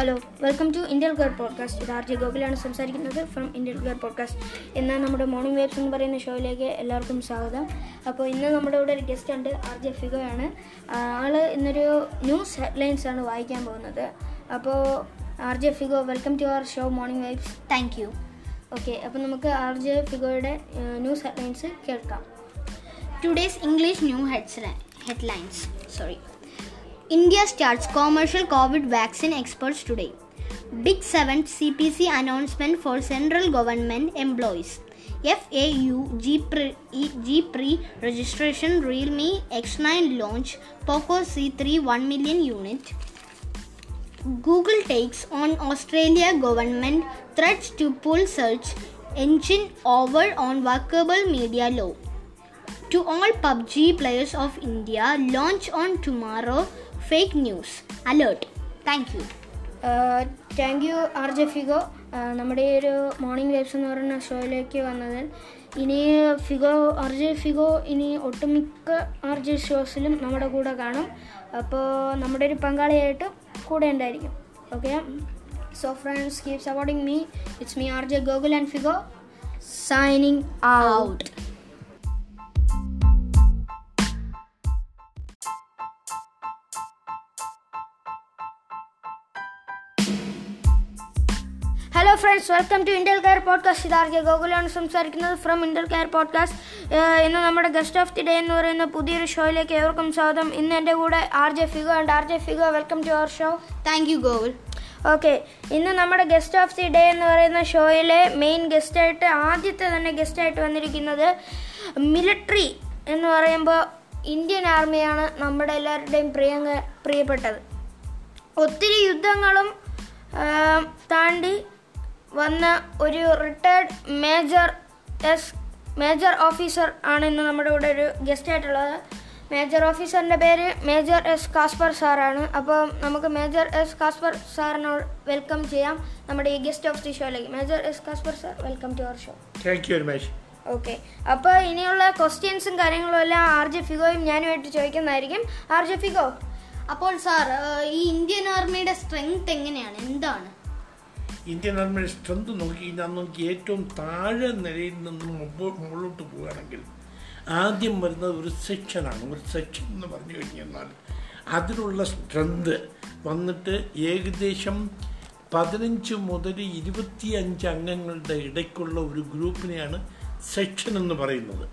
Hello welcome to Indian care podcast ഇത് R J ഗോകുലാണ് സംസാരിക്കുന്നത് ഫ്രം ഇന്ത്യൻ ഗേർ പോഡ്കാസ്റ്റ് ഇന്ന് നമ്മുടെ മോർണിംഗ് വേബ്സ് എന്ന് പറയുന്ന ഷോയിലേക്ക് എല്ലാവർക്കും സ്വാഗതം. അപ്പോൾ ഇന്ന് നമ്മുടെ ഇവിടെ ഒരു ഗസ്റ്റ് ഉണ്ട് ആർ ജെ ഫിഗോയാണ് ആൾ ഇന്നൊരു ന്യൂസ് ഹെഡ്ലൈൻസ് ആണ് വായിക്കാൻ പോകുന്നത്. അപ്പോൾ R J Figo welcome to our show morning waves thank you okay അപ്പോൾ നമുക്ക് ആർ ജെ ഫിഗോയുടെ ന്യൂസ് ഹെഡ്ലൈൻസ് കേൾക്കാം. Today's English new heads headlines Sorry. India starts commercial COVID vaccine exports today. Big 7th CPC announcement for central government employees. FAU G pre-registration Realme X9 launch. Poco C3 1 million unit. Google takes on Australia government threats to pull search engine over on workable media law. To all PUBG players of India, launch on tomorrow. Fake news alert thank you thank you R J Figo നമ്മുടെ ഈ ഒരു morning വേബ്സ് എന്ന് പറയുന്ന ഷോയിലേക്ക് വന്നതിൽ ഇനി Figo R J Figo ഇനി ഒട്ടുമിക്ക R J ഷോസിലും നമ്മുടെ കൂടെ കാണും. അപ്പോൾ നമ്മുടെ ഒരു പങ്കാളിയായിട്ട് കൂടെ ഉണ്ടായിരിക്കും. Okay so friends keep supporting me it's me R J Gokul and Figo signing out hello friends welcome to Indian care podcast ഇത് ആർ ജെ ഗോകുലാണ് സംസാരിക്കുന്നത്? ഫ്രം ഇന്ത്യൽ കെയർ പോഡ്കാസ്റ്റ് ഇന്ന് നമ്മുടെ ഗസ്റ്റ് ഓഫ് ദി ഡേ എന്ന് പറയുന്ന പുതിയൊരു ഷോയിലേക്ക് ഏവർക്കും സ്വാഗതം. ഇന്ന് എന്റെ കൂടെ R J Figo and R J Figo welcome to our show thank you Gokul. Okay ഇന്ന് നമ്മുടെ ഗസ്റ്റ് ഓഫ് ദി ഡേ എന്ന് പറയുന്ന ഷോയിലെ മെയിൻ ഗസ്റ്റായിട്ട് ആദ്യത്തെ തന്നെ ഗസ്റ്റായിട്ട് വന്നിരിക്കുന്നത് മിലിട്ടറി എന്ന് പറയുമ്പോൾ ഇന്ത്യൻ ആർമിയാണ് നമ്മുടെ എല്ലാവരുടെയും പ്രിയ പ്രിയപ്പെട്ടത്. ഒത്തിരി യുദ്ധങ്ങളും താണ്ടി വന്ന ഒരു retired major S major officer ആണ് ഇന്ന് നമ്മുടെ കൂടെ ഒരു ഗസ്റ്റ് ആയിട്ടുള്ളത്. മേജർ ഓഫീസറിന്റെ പേര് മേജർ എസ് കാസ്പർ സാറാണ് അപ്പോൾ നമുക്ക് മേജർ എസ് കാസ്പർ സാറിനോട് വെൽക്കം ചെയ്യാം നമ്മുടെ ഈ guest of the ഷോയിലേക്ക് major S Casper sir welcome to our show thank you very much okay അപ്പോൾ ഇനിയുള്ള ക്വസ്റ്റ്യൻസും കാര്യങ്ങളും എല്ലാം ആർ ജെ ഫിഗോയും ഞാനുമായിട്ട് ചോദിക്കുന്നതായിരിക്കും. ആർ ജെ ഫിഗോ അപ്പോൾ സാർ ഈ ഇന്ത്യൻ ആർമിയുടെ സ്ട്രെങ്ത് എങ്ങനെയാണ്? എന്താണ്? ഇന്ത്യൻ ആർമിയുടെ സ്ട്രെങ്ത് നോക്കി കഴിഞ്ഞാൽ നമുക്ക് ഏറ്റവും താഴെ നിലയിൽ നിന്നും മുകളിലോട്ട് പോവുകയാണെങ്കിൽ ആദ്യം വരുന്നത് ഒരു സെക്ഷനാണ്. ഒരു സെക്ഷൻ എന്ന് പറഞ്ഞു കഴിഞ്ഞാൽ അതിനുള്ള സ്ട്രെങ്ത് വന്നിട്ട് ഏകദേശം പതിനഞ്ച് മുതൽ ഇരുപത്തി അഞ്ച് അംഗങ്ങളുടെ ഇടയ്ക്കുള്ള ഒരു ഗ്രൂപ്പിനെയാണ് സെക്ഷൻ എന്ന് പറയുന്നത്.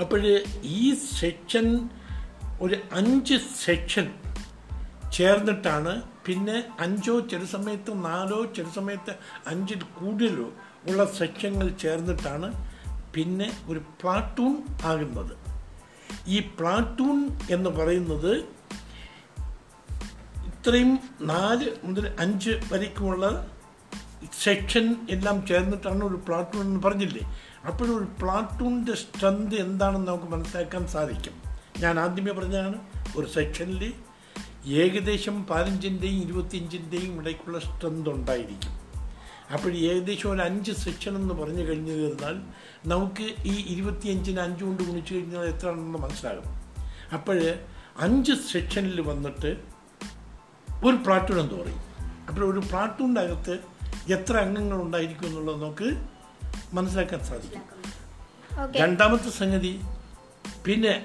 അപ്പോൾ ഈ സെക്ഷൻ ഒരു അഞ്ച് സെക്ഷൻ ചേർന്നിട്ടാണ് പിന്നെ അഞ്ചോ ചില സമയത്ത് നാലോ ചില സമയത്ത് അഞ്ചിൽ കൂടുതലോ ഉള്ള സെക്ഷങ്ങൾ ചേർന്നിട്ടാണ് പിന്നെ ഒരു പ്ലാറ്റൂൺ ആകുന്നത്. ഈ പ്ലാറ്റൂൺ എന്ന് പറയുന്നത് ഇത്രയും നാല് മുതൽ അഞ്ച് വരയ്ക്കുമുള്ള സെക്ഷൻ എല്ലാം ചേർന്നിട്ടാണ് ഒരു പ്ലാറ്റൂൺ എന്ന് പറഞ്ഞില്ലേ? അപ്പോഴൊരു പ്ലാറ്റൂണിന്റെ സ്ട്രെങ്ത് എന്താണെന്ന് നമുക്ക് മനസ്സിലാക്കാൻ സാധിക്കും. ഞാൻ ആദ്യമേ പറഞ്ഞതാണ് ഒരു സെക്ഷനിൽ ഏകദേശം പതിനഞ്ചിന്റെയും ഇരുപത്തിയഞ്ചിന്റെയും ഇടയ്ക്കുള്ള സ്ട്രെങ്ത് ഉണ്ടായിരിക്കും. അപ്പോൾ ഏകദേശം ഒരു അഞ്ച് സെക്ഷൻ എന്ന് പറഞ്ഞു കഴിഞ്ഞു കഴിഞ്ഞാൽ നമുക്ക് ഈ ഇരുപത്തിയഞ്ചിന് അഞ്ച് കൊണ്ട് ഗുണിച്ചു കഴിഞ്ഞാൽ എത്രയാണെന്ന് മനസ്സിലാകും. അപ്പോൾ അഞ്ച് സെക്ഷനിൽ വന്നിട്ട് ഒരു പ്ലാറ്റൂൺ എന്ന് പറയും. അപ്പോൾ ഒരു പ്ലാറ്റൂണിന്റെ അകത്ത് എത്ര അംഗങ്ങൾ ഉണ്ടായിരിക്കും എന്നുള്ളത് നമുക്ക് മനസ്സിലാക്കാൻ സാധിക്കും. രണ്ടാമത്തെ സംഗതി പിന്നെ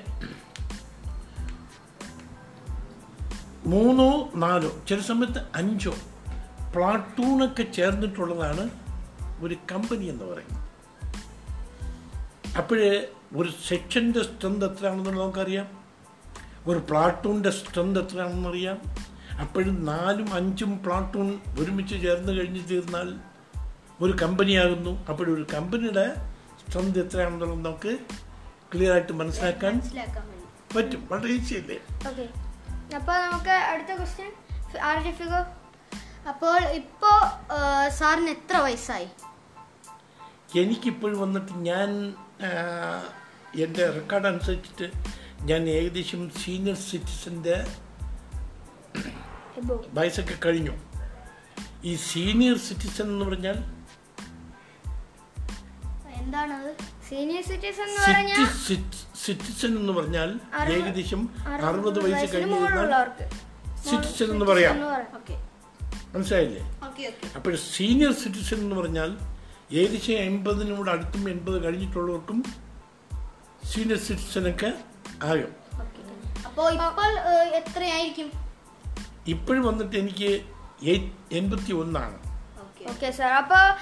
മൂന്നോ നാലോ ചില സമയത്ത് അഞ്ചോ പ്ലാറ്റൂണൊക്കെ ചേർന്നിട്ടുള്ളതാണ് ഒരു കമ്പനി എന്ന് പറയുന്നത്. അപ്പോഴേ ഒരു സെക്ഷന്റെ സ്ട്രെങ്ത് എത്രയാണെന്നുള്ളത് നമുക്കറിയാം. ഒരു പ്ലാറ്റൂണിന്റെ സ്ട്രെങ്ത് എത്രയാണെന്ന് അറിയാം. അപ്പോഴും നാലും അഞ്ചും പ്ലാട്ടൂൺ ഒരുമിച്ച് ചേർന്ന് കഴിഞ്ഞ് തീർന്നാൽ ഒരു കമ്പനിയാകുന്നു. അപ്പോഴൊരു കമ്പനിയുടെ സ്ട്രെങ്ത് എത്രയാണെന്നുള്ളത് നമുക്ക് ക്ലിയർ ആയിട്ട് മനസ്സിലാക്കാൻ പറ്റും. വളരെ ഈസി അല്ലേ ഓക്കെ. അപ്പോൾ നമുക്ക് അടുത്ത ക്വസ്റ്റ്യൻ ആർ ഫിഗോ അപ്പോൾ ഇപ്പോൾ സാറിന് എത്ര വയസ്സായി? എനിക്കിപ്പോൾ വന്നിട്ട് ഞാൻ എന്റെ റെക്കോർഡ് അനുസരിച്ചിട്ട് ഞാൻ ഏകദേശം സീനിയർ സിറ്റിസന്റെ വയസ്സൊക്കെ കഴിഞ്ഞു. ഈ സീനിയർ സിറ്റിസൺ എന്ന് പറഞ്ഞാൽ സിറ്റിസൺ എന്ന് പറഞ്ഞാൽ സിറ്റിസൺ എന്ന് പറഞ്ഞാൽ അറുപത് ഏകദേശം അറുപത് വയസ്സ് കഴിഞ്ഞ് സിറ്റിസൺ എന്ന് പറയാം. മനസ്സിലായില്ലേ? ഓക്കെ ഓക്കെ അപ്പോൾ സീനിയർ സിറ്റിസൺ എന്ന് പറഞ്ഞാൽ ഏകദേശം എൺപതിനോട് അടുത്തും എൺപത് കഴിഞ്ഞിട്ടുള്ളവർക്കും സീനിയർ സിറ്റിസണൊക്കെ ആകും. അപ്പോൾ ഇപ്പോൾ എത്രയായിരിക്കും? ഇപ്പോഴും വന്നിട്ട് എനിക്ക് എൺപത്തി ഒന്നാണ് ഓക്കെ. സാർ. അപ്പോൾ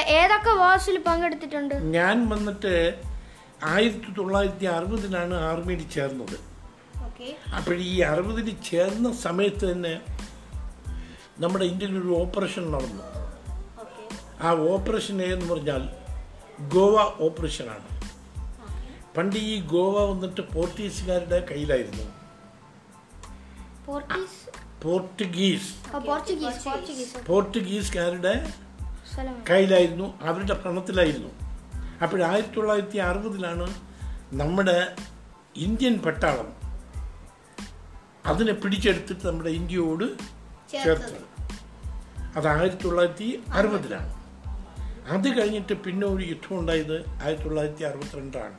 ഏതൊക്കെ വാസിൽ പങ്കെടുത്തിട്ടുണ്ട്? ഞാൻ വന്നിട്ട് ആയിരത്തി തൊള്ളായിരത്തി അറുപതിനാണ് ആർമിയിൽ ചേർന്നത്. അപ്പോഴീ അപ്പോൾ ഈ അറുപതിൽ ചേർന്ന സമയത്ത് തന്നെ നമ്മുടെ ഇന്ത്യയിൽ ഒരു ഓപ്പറേഷൻ നടന്നു. ആ ഓപ്പറേഷൻ എന്ന് പറഞ്ഞാൽ ഗോവ ഓപ്പറേഷനാണ്. പണ്ട് ഈ ഗോവ വന്നിട്ട് പോർട്ടുഗീസുകാരുടെ കയ്യിലായിരുന്നു. പോർട്ടുഗീസ് പോർട്ടുഗീസുകാരുടെ സ്ഥലമാണ് കയ്യിലായിരുന്നു അവരുടെ ഭരണത്തിലായിരുന്നു അപ്പോൾ ആയിരത്തി തൊള്ളായിരത്തി അറുപതിലാണ് നമ്മുടെ ഇന്ത്യൻ പട്ടാളം അതിനെ പിടിച്ചെടുത്തിട്ട് നമ്മുടെ ഇന്ത്യയോട് ചേർത്തത്. അത് ആയിരത്തി തൊള്ളായിരത്തി അറുപതിലാണ് അത് കഴിഞ്ഞിട്ട് പിന്നെ ഒരു യുദ്ധം ഉണ്ടായത് ആയിരത്തി തൊള്ളായിരത്തി അറുപത്തിരണ്ടാണ്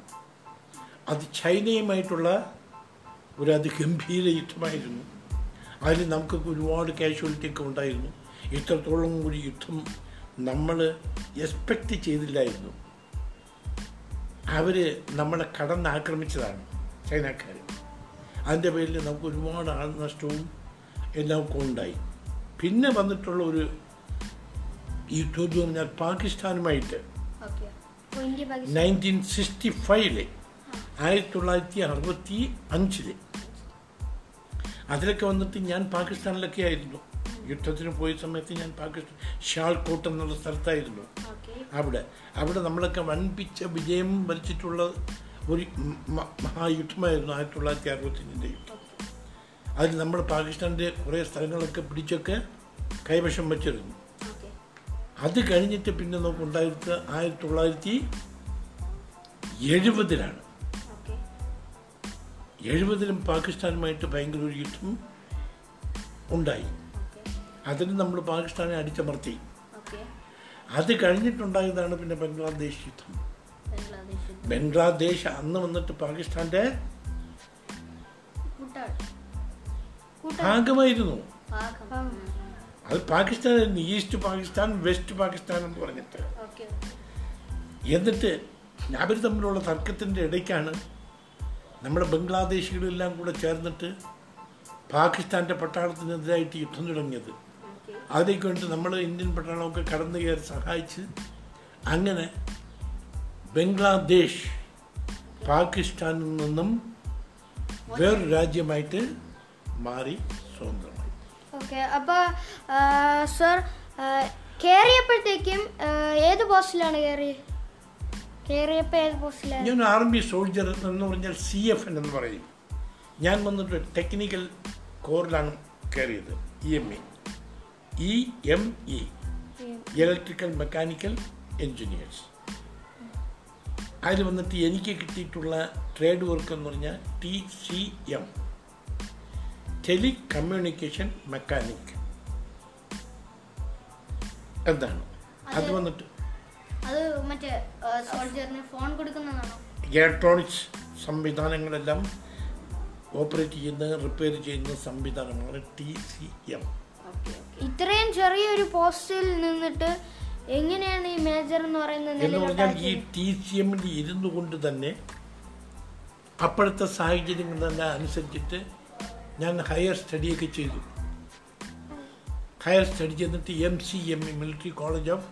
അത് ചൈനയുമായിട്ടുള്ള ഒരു അതിഗംഭീര യുദ്ധമായിരുന്നു. അതിൽ നമുക്ക് ഒരുപാട് കാഷ്വാലിറ്റി ഒക്കെ ഉണ്ടായിരുന്നു. ഇത്രത്തോളം ഒരു യുദ്ധം നമ്മൾ എക്സ്പെക്റ്റ് ചെയ്തില്ലായിരുന്നു. അവർ നമ്മളെ കടന്നാക്രമിച്ചതാണ് ചൈനക്കാർ അതിന്റെ പേരിൽ നമുക്ക് ഒരുപാട് ആൾനഷ്ടവും എല്ലാം ഒക്കെ ഉണ്ടായി. പിന്നെ വന്നിട്ടുള്ള ഒരു യുദ്ധം എന്ന് പറഞ്ഞാൽ പാകിസ്ഥാനുമായിട്ട് നയന്റീൻ സിക്സ്റ്റി ഫൈവിൽ ആയിരത്തി തൊള്ളായിരത്തി അറുപത്തി അഞ്ചിൽ അതിലൊക്കെ വന്നിട്ട് ഞാൻ പാകിസ്ഥാനിലൊക്കെ ആയിരുന്നു. യുദ്ധത്തിന് പോയ സമയത്ത് ഞാൻ പാകിസ്ഥാൻ ഷാൾകോട്ട് എന്നുള്ള സ്ഥലത്തായിരുന്നു. അവിടെ അവിടെ നമ്മളൊക്കെ വൻപിച്ച വിജയം വരിച്ചിട്ടുള്ള ഒരു മഹായുദ്ധമായിരുന്നു ആയിരത്തി തൊള്ളായിരത്തി അറുപത്തിന്റെ യുദ്ധം അതിൽ നമ്മൾ പാകിസ്ഥാന്റെ കുറേ സ്ഥലങ്ങളൊക്കെ പിടിച്ചൊക്കെ കൈവശം വച്ചിരുന്നു. അത് കഴിഞ്ഞിട്ട് പിന്നെ നമുക്ക് ഉണ്ടായത് ആയിരത്തി തൊള്ളായിരത്തി എഴുപതിലാണ്. എഴുപതിലും പാകിസ്ഥാനുമായിട്ട് ഭയങ്കര ഒരു യുദ്ധം ഉണ്ടായി. അതിന് നമ്മൾ പാകിസ്ഥാനെ അടിച്ചമർത്തി. അത് കഴിഞ്ഞിട്ടുണ്ടായതാണ് പിന്നെ ബംഗ്ലാദേശ് യുദ്ധം. ബംഗ്ലാദേശ് അന്ന് വന്നിട്ട് പാകിസ്ഥാന്റെ ഭാഗമായിരുന്നു. അത് പാകിസ്ഥാൻ ഈസ്റ്റ് പാകിസ്ഥാൻ വെസ്റ്റ് പാകിസ്ഥാൻ എന്ന് പറഞ്ഞിട്ട്. എന്നിട്ട് അവർ തമ്മിലുള്ള തർക്കത്തിന്റെ ഇടയ്ക്കാണ് നമ്മുടെ ബംഗ്ലാദേശികളെല്ലാം കൂടെ ചേർന്നിട്ട് പാകിസ്ഥാന്റെ പട്ടാളത്തിനെതിരായിട്ട് യുദ്ധം തുടങ്ങിയത്. അതിലേക്ക് വേണ്ടി നമ്മൾ ഇന്ത്യൻ പട്ടാളമൊക്കെ കടന്നു കയറി സഹായിച്ച് അങ്ങനെ ബംഗ്ലാദേശ് പാകിസ്ഥാനിൽ നിന്നും വേറൊരു രാജ്യമായിട്ട് മാറി സ്വതന്ത്രമായി. ഓക്കെ അപ്പോൾ സർ കയറിയപ്പോഴത്തേക്കും ഏത് പോസ്റ്റിലാണ് കയറി കയറിയപ്പോൾ ഏത് പോസ്റ്റിലാണ് ഞാൻ ആർമി സോൾജർ എന്ന് പറഞ്ഞാൽ സി എഫ് എൻ എന്ന് പറയും. ഞാൻ വന്നിട്ട് ടെക്നിക്കൽ കോറിലാണ് കയറിയത് E M E. E M E electrical mechanical engineers അതിൽ വന്നിട്ട് എനിക്ക് കിട്ടിയിട്ടുള്ള ട്രേഡ് വർക്ക് എന്ന് പറഞ്ഞാൽ T C M. Telecommunication mechanic. എന്താണ്? അത് വന്നിട്ട് അത് മറ്റേ സോൾജറിന് ഫോൺ കൊടുക്കുന്നതാണോ? ഇലക്ട്രോണിക്സ് സംവിധാനങ്ങളെല്ലാം ഓപ്പറേറ്റ് ചെയ്യുന്ന റിപ്പയർ ചെയ്യുന്ന സംവിധാനമാണ് ടി സി എം. ഇത്രയും ചെറിയൊരു പോസ്റ്റിൽ നിന്നിട്ട് എങ്ങനെയാണ് ഈ മേജർ എന്ന് പറയുന്നത് എന്ന് പറഞ്ഞാൽ ഈ? ടി സി എമ്മിൽ ഇരുന്നു കൊണ്ട് തന്നെ അപ്പോഴത്തെ സാഹചര്യങ്ങളെല്ലാം അനുസരിച്ചിട്ട് ഞാൻ ഹയർ സ്റ്റഡിയൊക്കെ ചെയ്തു. ഹയർ സ്റ്റഡി ചെയ്തിട്ട് M C M military college of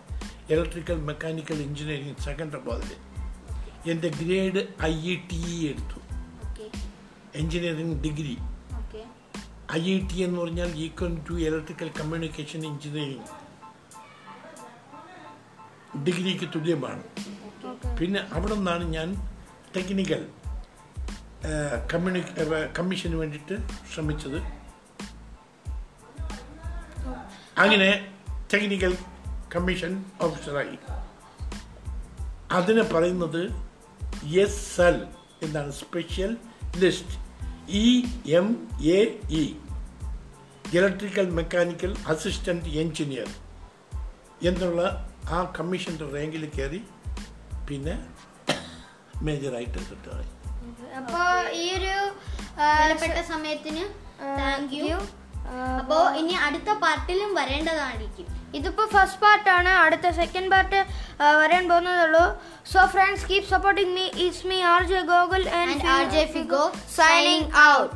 electrical mechanical engineering സെക്കൻഡറാബാദിൽ എന്റെ grade I E T E എടുത്തു engineering degree. I E T എന്ന് പറഞ്ഞാൽ equal to electrical communication engineering ഡിഗ്രിക്ക് തുല്യമാണ്. പിന്നെ അവിടെ നിന്നാണ് ഞാൻ ടെക്നിക്കൽ കമ്മ്യൂണി കമ്മീഷന് വേണ്ടിയിട്ട് ശ്രമിച്ചത്. അങ്ങനെ ടെക്നിക്കൽ കമ്മീഷൻ ഓഫീസറായി. അതിന് പറയുന്നത് എസ് എൽ എന്താണ് special list. E M A E. Electrical mechanical assistant engineer എന്നുള്ള ആ കമ്മീഷന്റെ റാങ്കിൽ കയറി പിന്നെ മേജറായിട്ട് കിട്ടുകയായി അപ്പോൾ ഈ ഒരു സമയത്തിന് താങ്ക് യു. അപ്പോ ഇനി അടുത്ത പാർട്ടിലും വരേണ്ടതായിരിക്കും. ഇതിപ്പോ ഫസ്റ്റ് പാർട്ടാണ് അടുത്ത സെക്കൻഡ് പാർട്ട് വരാൻ പോകുന്നതുള്ളൂ so friends keep supporting me it's me R J Gokul and R J Figo signing out